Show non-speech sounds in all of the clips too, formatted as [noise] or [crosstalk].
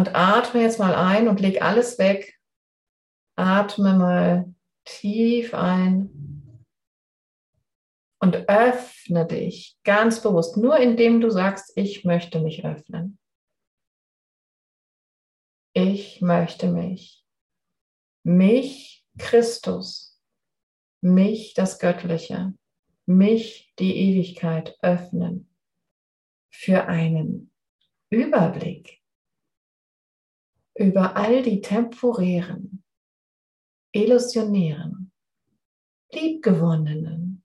Und atme jetzt mal ein und leg alles weg. Atme mal tief ein. Und öffne dich ganz bewusst, nur indem du sagst, ich möchte mich öffnen. Ich möchte mich, mich Christus, mich das Göttliche, mich die Ewigkeit öffnen. Für einen Überblick über all die temporären, illusionären, liebgewonnenen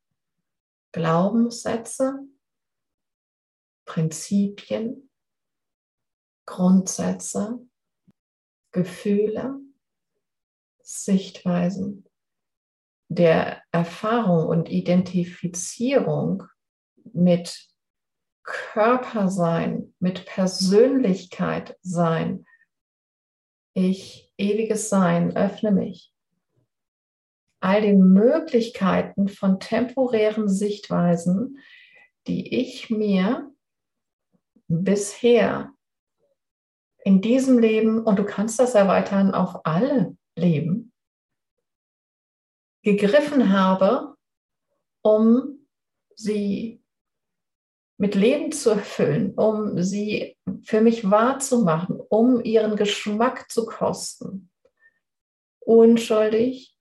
Glaubenssätze, Prinzipien, Grundsätze, Gefühle, Sichtweisen der Erfahrung und Identifizierung mit Körpersein, mit Persönlichkeit sein. Ich, ewiges Sein, öffne mich. All den Möglichkeiten von temporären Sichtweisen, die ich mir bisher in diesem Leben, und du kannst das erweitern auf alle Leben, gegriffen habe, um sie mit Leben zu erfüllen, um sie für mich wahrzumachen, um ihren Geschmack zu kosten. Unschuldig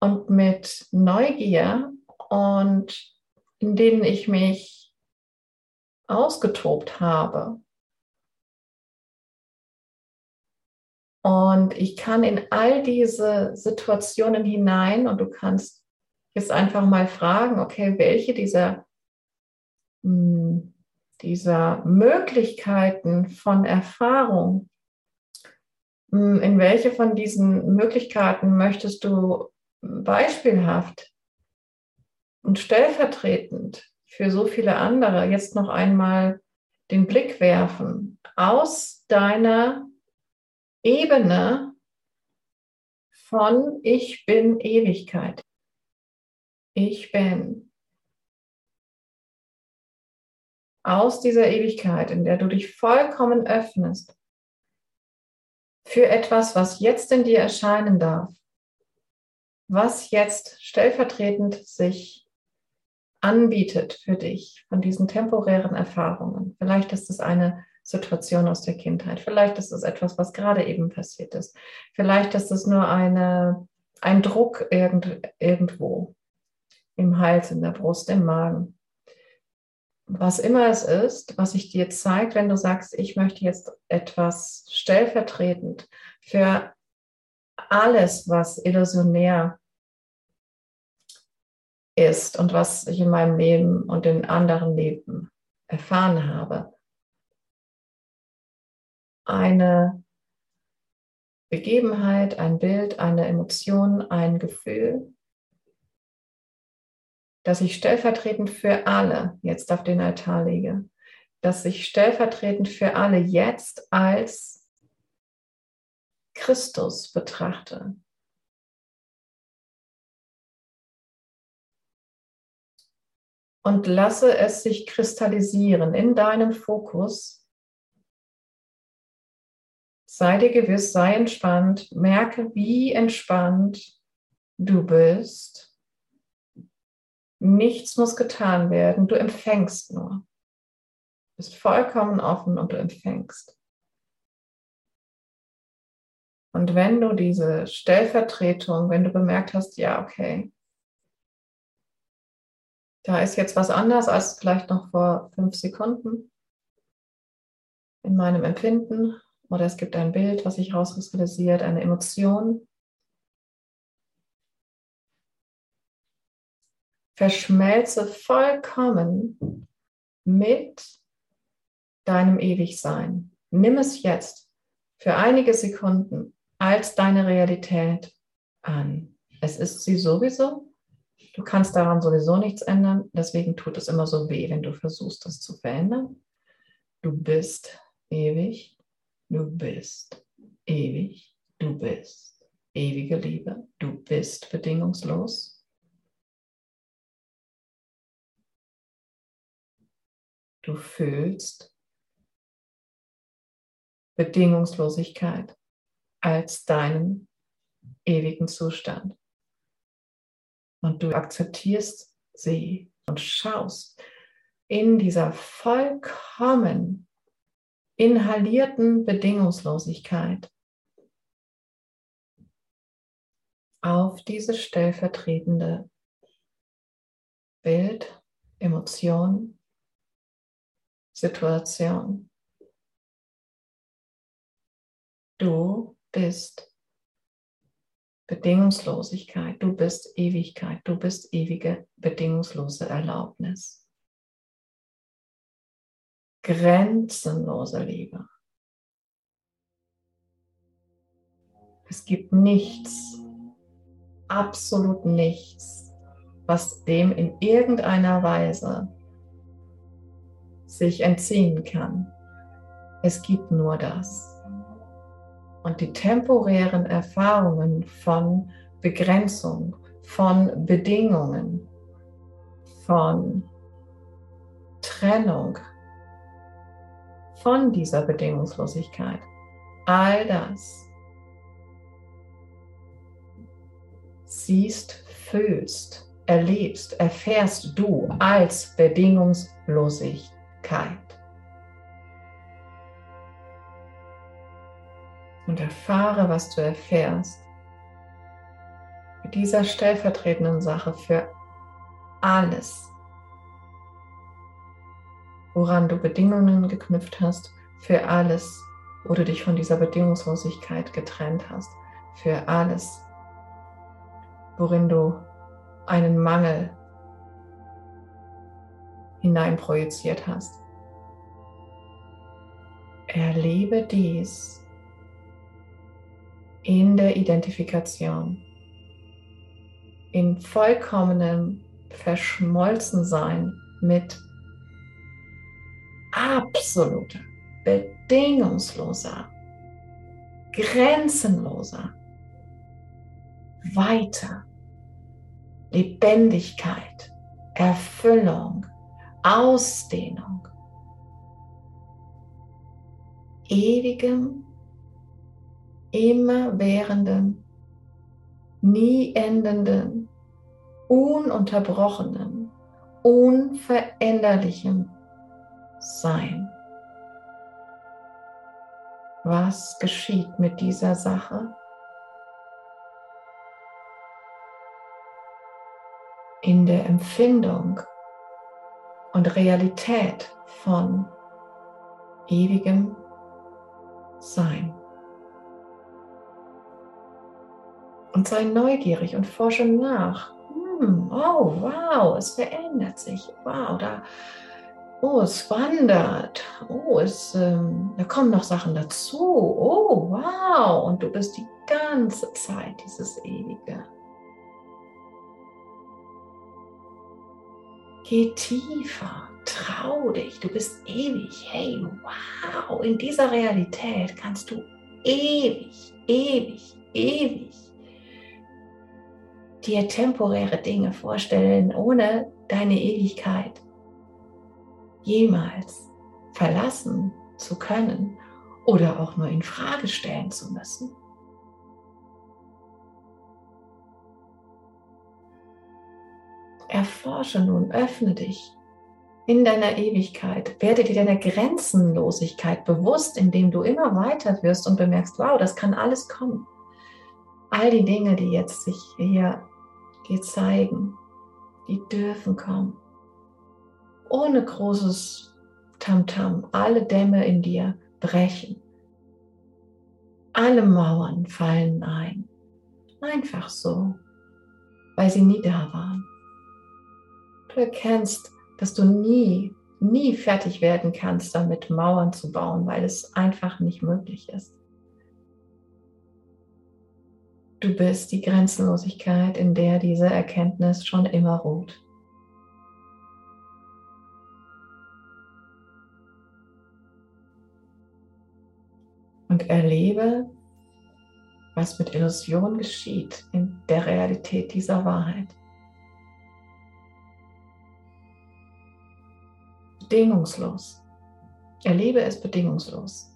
und mit Neugier und in denen ich mich ausgetobt habe. Und ich kann in all diese Situationen hinein und du kannst jetzt einfach mal fragen, okay, welche dieser dieser Möglichkeiten von Erfahrung, hm, in welche von diesen Möglichkeiten möchtest du beispielhaft und stellvertretend für so viele andere jetzt noch einmal den Blick werfen aus deiner Ebene von Ich bin Ewigkeit. Ich bin aus dieser Ewigkeit, in der du dich vollkommen öffnest für etwas, was jetzt in dir erscheinen darf, was jetzt stellvertretend sich anbietet für dich von diesen temporären Erfahrungen. Vielleicht ist es eine Situation aus der Kindheit, vielleicht ist es etwas, was gerade eben passiert ist, vielleicht ist es nur eine, ein Druck irgend, irgendwo im Hals, in der Brust, im Magen was immer es ist, was sich dir zeigt, wenn du sagst, ich möchte jetzt etwas stellvertretend für alles, was illusionär ist und was ich in meinem Leben und in anderen Leben erfahren habe. Eine Begebenheit, ein Bild, eine Emotion, ein Gefühl, dass ich stellvertretend für alle jetzt auf den Altar lege, dass ich stellvertretend für alle jetzt als Christus betrachte. Und lasse es sich kristallisieren in deinem Fokus. Sei dir gewiss, sei entspannt, merke, wie entspannt du bist Nichts muss getan werden. Du empfängst nur. Du bist vollkommen offen und du empfängst. Und wenn du diese Stellvertretung, wenn du bemerkt hast, ja, okay, da ist jetzt was anders als vielleicht noch vor fünf Sekunden in meinem Empfinden oder es gibt ein Bild, was sich rauskristallisiert, eine Emotion, verschmelze vollkommen mit deinem Ewigsein. Nimm es jetzt für einige Sekunden als deine Realität an. Es ist sie sowieso. Du kannst daran sowieso nichts ändern. Deswegen tut es immer so weh, wenn du versuchst, das zu verändern. Du bist ewig. Du bist ewig. Du bist ewige Liebe. Du bist bedingungslos. Du fühlst Bedingungslosigkeit als deinen ewigen Zustand. Und du akzeptierst sie und schaust in dieser vollkommen inhalierten Bedingungslosigkeit auf diese stellvertretende Bild, Emotion, Situation. Du bist Bedingungslosigkeit, du bist Ewigkeit, du bist ewige bedingungslose Erlaubnis. Grenzenlose Liebe. Es gibt nichts, absolut nichts, was dem in irgendeiner Weise sich entziehen kann. Es gibt nur das. Und die temporären Erfahrungen von Begrenzung, von Bedingungen, von Trennung, von dieser Bedingungslosigkeit, all das siehst, fühlst, erlebst, erfährst du als Bedingungslosigkeit. Und erfahre, was du erfährst. Mit dieser stellvertretenden Sache für alles, woran du Bedingungen geknüpft hast, für alles, wo du dich von dieser Bedingungslosigkeit getrennt hast, für alles, worin du einen Mangel hineinprojiziert hast. Erlebe dies in der Identifikation, in vollkommenem Verschmolzensein mit absoluter, bedingungsloser, grenzenloser weiter. Lebendigkeit, Erfüllung, Ausdehnung, ewigem, immerwährenden, nie endenden, ununterbrochenen, unveränderlichem Sein. Was geschieht mit dieser Sache? in der Empfindung und Realität von ewigem Sein. Und sei neugierig und forsche nach. Hm, oh, wow, es verändert sich. Wow, da, oh, es wandert. Oh, es, ähm, da kommen noch Sachen dazu. Oh, wow. Und du bist die ganze Zeit dieses Ewige. Geh tiefer, trau dich, du bist ewig. Hey, wow, in dieser Realität kannst du ewig, ewig, ewig dir temporäre Dinge vorstellen, ohne deine Ewigkeit jemals verlassen zu können oder auch nur in Frage stellen zu müssen. Erforsche nun, öffne dich in deiner Ewigkeit. Werde dir deiner Grenzenlosigkeit bewusst, indem du immer weiter wirst und bemerkst, wow, das kann alles kommen. All die Dinge, die jetzt sich hier dir zeigen, die dürfen kommen. Ohne großes Tamtam, -Tam, alle Dämme in dir brechen. Alle Mauern fallen ein. Einfach so, weil sie nie da waren. Du erkennst, dass du nie, nie fertig werden kannst, damit Mauern zu bauen, weil es einfach nicht möglich ist. Du bist die Grenzenlosigkeit, in der diese Erkenntnis schon immer ruht. Und erlebe, was mit Illusion geschieht in der Realität dieser Wahrheit. Bedingungslos. Erlebe es bedingungslos.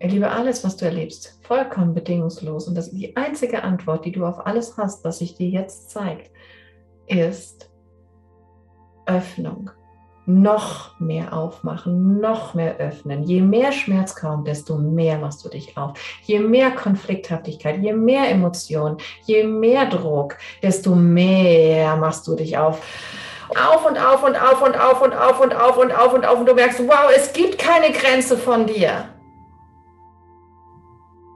Erlebe alles, was du erlebst, vollkommen bedingungslos. Und das die einzige Antwort, die du auf alles hast, was sich dir jetzt zeigt, ist Öffnung. Noch mehr aufmachen, noch mehr öffnen. Je mehr Schmerz kommt, desto mehr machst du dich auf. Je mehr Konflikthaftigkeit, je mehr Emotionen, je mehr Druck, desto mehr machst du dich auf auf und auf und auf und auf und auf und auf und auf und auf und du merkst, wow, es gibt keine Grenze von dir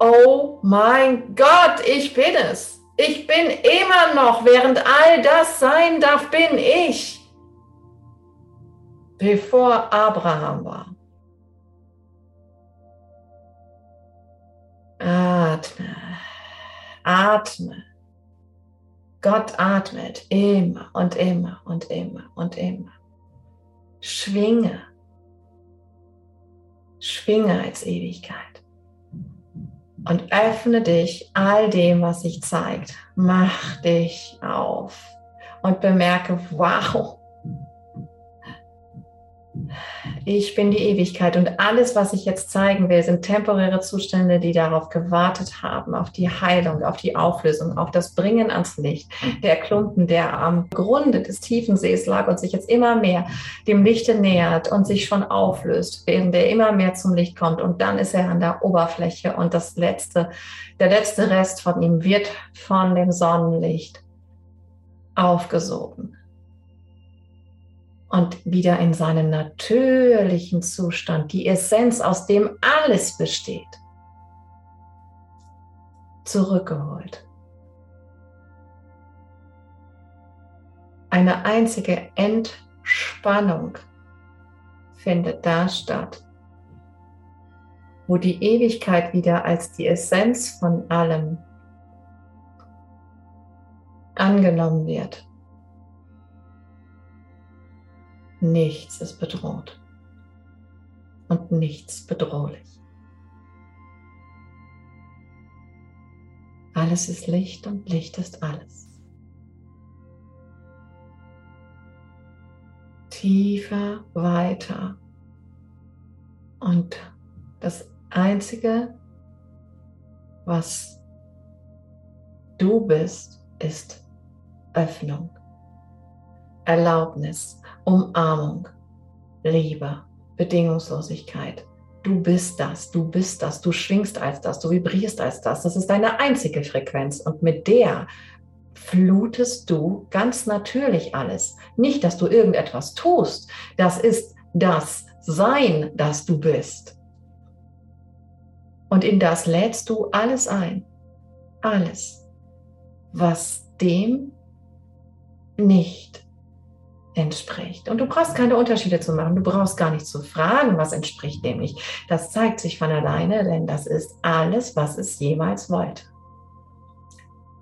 oh mein Gott, ich bin es. Ich bin immer noch, während all das sein darf, bin ich. Bevor Abraham war. Atme, atme. Gott atmet immer und immer und immer und immer. Schwinge. Schwinge als Ewigkeit und öffne dich all dem, was sich zeigt. Mach dich auf und bemerke, wow, ich bin die Ewigkeit und alles, was ich jetzt zeigen will, sind temporäre Zustände, die darauf gewartet haben, auf die Heilung, auf die Auflösung, auf das Bringen ans Licht. Der Klumpen, der am Grunde des tiefen Sees lag und sich jetzt immer mehr dem Lichte nähert und sich schon auflöst, während er immer mehr zum Licht kommt. Und dann ist er an der Oberfläche und das letzte, der letzte Rest von ihm wird von dem Sonnenlicht aufgesogen und wieder in seinen natürlichen Zustand, die Essenz, aus dem alles besteht, zurückgeholt. Eine einzige Entspannung findet da statt, wo die Ewigkeit wieder als die Essenz von allem angenommen wird. Nichts ist bedroht und nichts bedrohlich. Alles ist Licht und Licht ist alles. Tiefer, weiter. Und das Einzige, was du bist, ist Öffnung, Erlaubnis, Umarmung, Liebe, Bedingungslosigkeit. Du bist das, du bist das, du schwingst als das, du vibrierst als das. Das ist deine einzige Frequenz und mit der flutest du ganz natürlich alles. Nicht, dass du irgendetwas tust. Das ist das Sein, das du bist. Und in das lädst du alles ein. Alles, was dem nicht entspricht. Und du brauchst keine Unterschiede zu machen. Du brauchst gar nicht zu fragen, was entspricht dem nicht. Das zeigt sich von alleine, denn das ist alles, was es jemals wollte.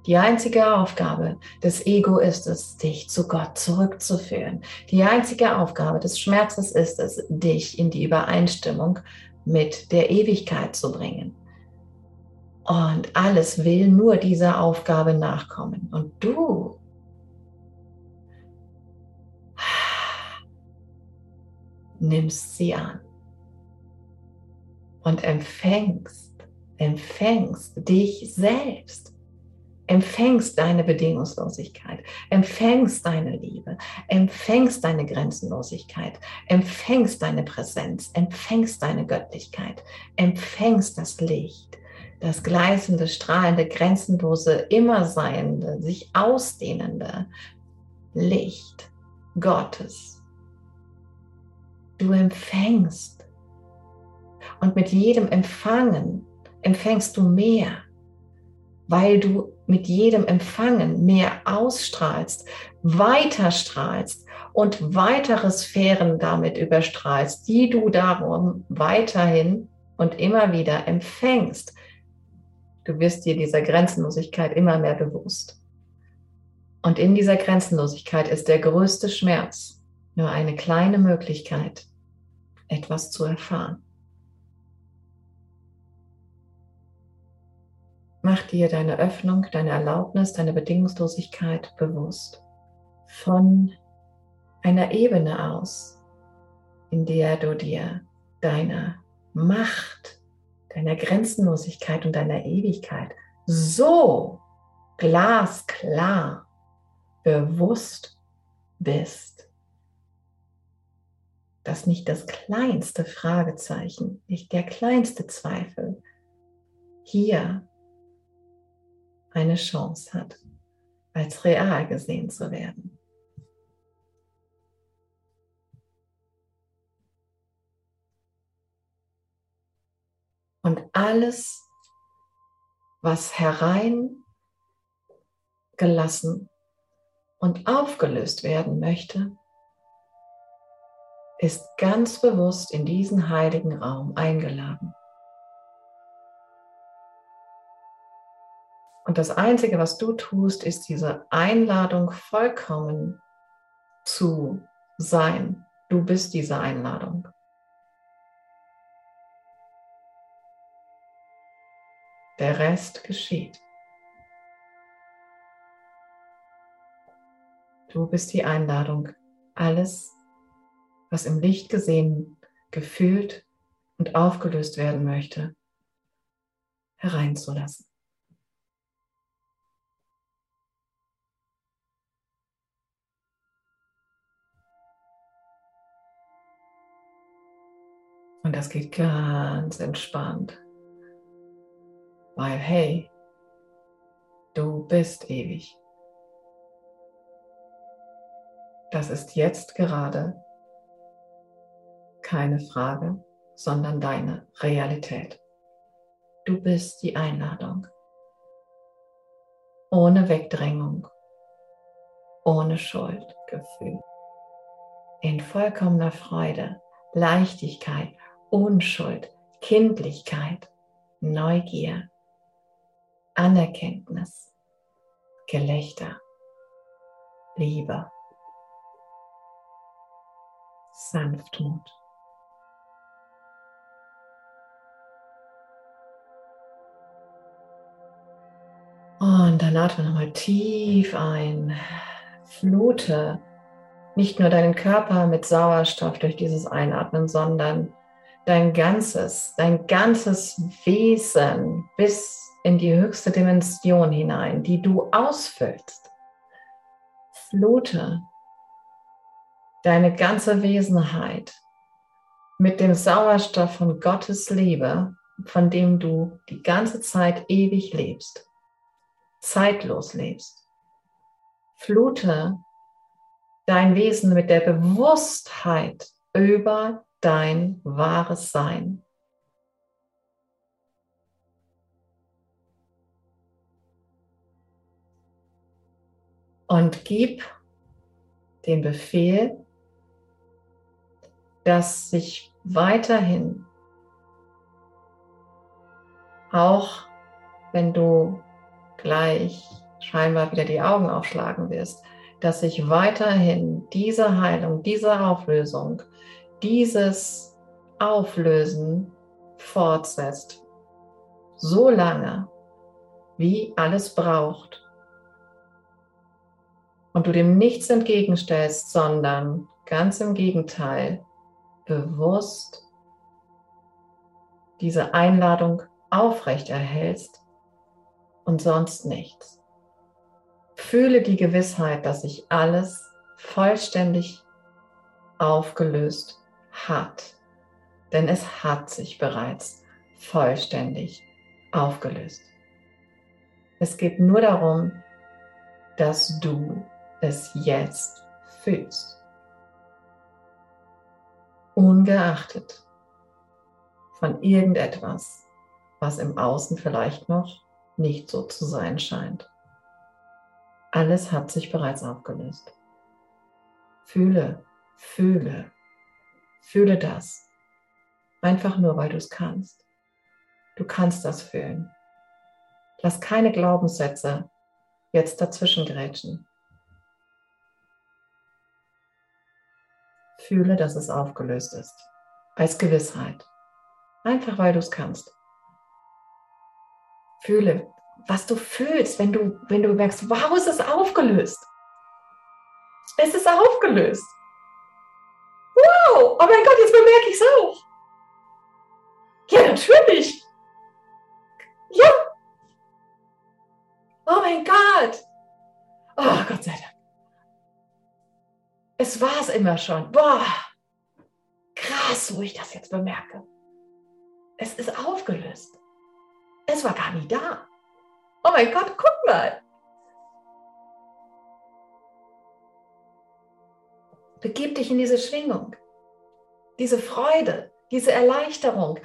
Die einzige Aufgabe des Ego ist es, dich zu Gott zurückzuführen. Die einzige Aufgabe des Schmerzes ist es, dich in die Übereinstimmung mit der Ewigkeit zu bringen. Und alles will nur dieser Aufgabe nachkommen. Und du nimmst sie an. Und empfängst, empfängst dich selbst, empfängst deine Bedingungslosigkeit, empfängst deine Liebe, empfängst deine Grenzenlosigkeit, empfängst deine Präsenz, empfängst deine Göttlichkeit, empfängst das Licht, das gleißende, strahlende, grenzenlose, immer seiende, sich ausdehnende Licht Gottes Du empfängst. Und mit jedem Empfangen empfängst du mehr, weil du mit jedem Empfangen mehr ausstrahlst, weiter strahlst und weitere Sphären damit überstrahlst, die du darum weiterhin und immer wieder empfängst. Du wirst dir dieser Grenzenlosigkeit immer mehr bewusst. Und in dieser Grenzenlosigkeit ist der größte Schmerz nur eine kleine Möglichkeit, etwas zu erfahren. Mach dir deine Öffnung, deine Erlaubnis, deine Bedingungslosigkeit bewusst. Von einer Ebene aus, in der du dir deine Macht deiner Grenzenlosigkeit und deiner Ewigkeit so glasklar bewusst bist, dass nicht das kleinste Fragezeichen, nicht der kleinste Zweifel hier eine Chance hat, als real gesehen zu werden. Und alles, was hereingelassen und aufgelöst werden möchte, ist ganz bewusst in diesen heiligen Raum eingeladen. Und das Einzige, was du tust, ist diese Einladung vollkommen zu sein. Du bist diese Einladung. Der Rest geschieht. Du bist die Einladung, alles, was im Licht gesehen, gefühlt und aufgelöst werden möchte, hereinzulassen. Und das geht ganz entspannt, weil hey, du bist ewig. Das ist jetzt gerade keine Frage, sondern deine Realität. Du bist die Einladung. Ohne Wegdrängung, ohne Schuldgefühl. In vollkommener Freude, Leichtigkeit Unschuld, Kindlichkeit, Neugier, Anerkenntnis, Gelächter, Liebe, Sanftmut. Und dann atme nochmal tief ein, flute. Nicht nur deinen Körper mit Sauerstoff durch dieses Einatmen, sondern dein ganzes, dein ganzes Wesen bis in die höchste Dimension hinein, die du ausfüllst. Flute. Deine ganze Wesenheit mit dem Sauerstoff von Gottes Liebe, von dem du die ganze Zeit ewig lebst, zeitlos lebst. Flute dein Wesen mit der Bewusstheit über dein wahres Sein. Und gib den Befehl, dass sich weiterhin, auch wenn du gleich scheinbar wieder die Augen aufschlagen wirst, dass sich weiterhin diese Heilung, diese Auflösung dieses Auflösen fortsetzt, so lange, wie alles braucht. Und du dem nichts entgegenstellst, sondern ganz im Gegenteil, bewusst diese Einladung aufrecht erhältst und sonst nichts. Fühle die Gewissheit, dass sich alles vollständig aufgelöst hat, denn es hat sich bereits vollständig aufgelöst. Es geht nur darum, dass du es jetzt fühlst. Ungeachtet von irgendetwas, was im Außen vielleicht noch nicht so zu sein scheint. Alles hat sich bereits aufgelöst. Fühle, fühle, Fühle das. Einfach nur, weil du es kannst. Du kannst das fühlen. Lass keine Glaubenssätze jetzt dazwischen grätschen. Fühle, dass es aufgelöst ist. Als Gewissheit. Einfach weil du es kannst. Fühle, was du fühlst, wenn du, wenn du merkst, wow, es ist aufgelöst. Es ist aufgelöst wow, oh mein Gott, jetzt bemerke ich es auch. Ja, natürlich. Ja! Oh mein Gott! Oh, Gott sei Dank. Es war es immer schon. Boah! Krass, wo ich das jetzt bemerke. Es ist aufgelöst. Es war gar nie da. Oh mein Gott, guck mal. Begib dich in diese Schwingung, diese Freude, diese Erleichterung,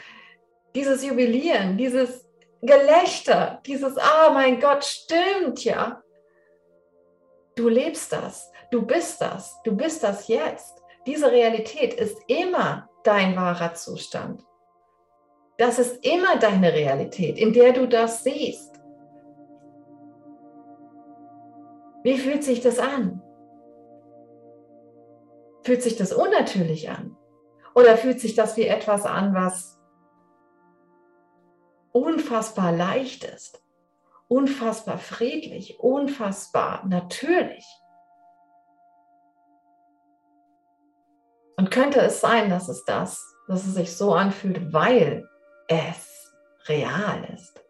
dieses Jubilieren, dieses Gelächter, dieses, ah oh mein Gott, stimmt ja. Du lebst das, du bist das, du bist das jetzt. Diese Realität ist immer dein wahrer Zustand. Das ist immer deine Realität, in der du das siehst. Wie fühlt sich das an? Fühlt sich das unnatürlich an? Oder fühlt sich das wie etwas an, was unfassbar leicht ist, unfassbar friedlich, unfassbar natürlich? Und könnte es sein, dass es das, dass es sich so anfühlt, weil es real ist?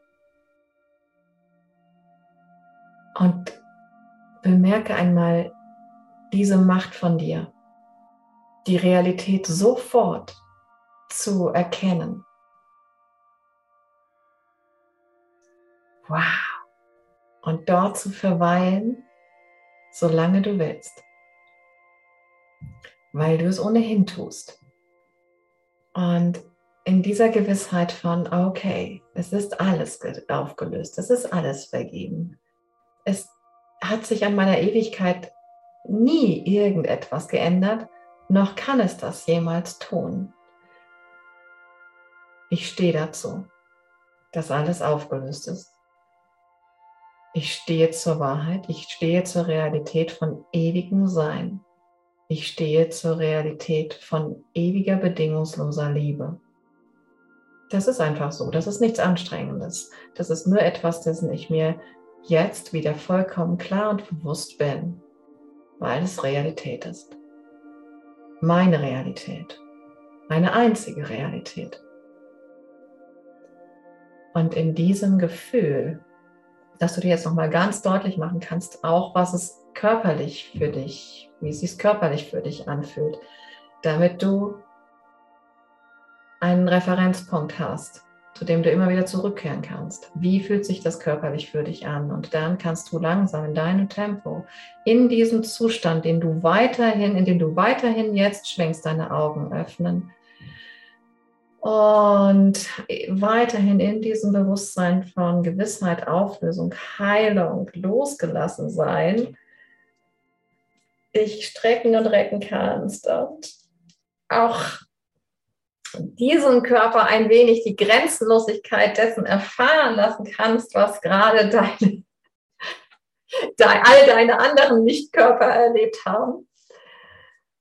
Und bemerke einmal diese Macht von dir die Realität sofort zu erkennen. Wow. Und dort zu verweilen, solange du willst. Weil du es ohnehin tust. Und in dieser Gewissheit von, okay, es ist alles aufgelöst, es ist alles vergeben. Es hat sich an meiner Ewigkeit nie irgendetwas geändert noch kann es das jemals tun. Ich stehe dazu, dass alles aufgelöst ist. Ich stehe zur Wahrheit, ich stehe zur Realität von ewigem Sein. Ich stehe zur Realität von ewiger bedingungsloser Liebe. Das ist einfach so, das ist nichts Anstrengendes. Das ist nur etwas, dessen ich mir jetzt wieder vollkommen klar und bewusst bin, weil es Realität ist meine Realität, meine einzige Realität. Und in diesem Gefühl, dass du dir jetzt nochmal ganz deutlich machen kannst, auch was es körperlich für dich, wie es sich körperlich für dich anfühlt, damit du einen Referenzpunkt hast, zu dem du immer wieder zurückkehren kannst. Wie fühlt sich das körperlich für dich an? Und dann kannst du langsam in deinem Tempo, in diesem Zustand, den du weiterhin, in dem du weiterhin jetzt schwenkst, deine Augen öffnen. Und weiterhin in diesem Bewusstsein von Gewissheit, Auflösung, Heilung, losgelassen sein, dich strecken und recken kannst und auch diesem Körper ein wenig die Grenzenlosigkeit dessen erfahren lassen kannst, was gerade deine, [laughs] dein, all deine anderen Nichtkörper erlebt haben.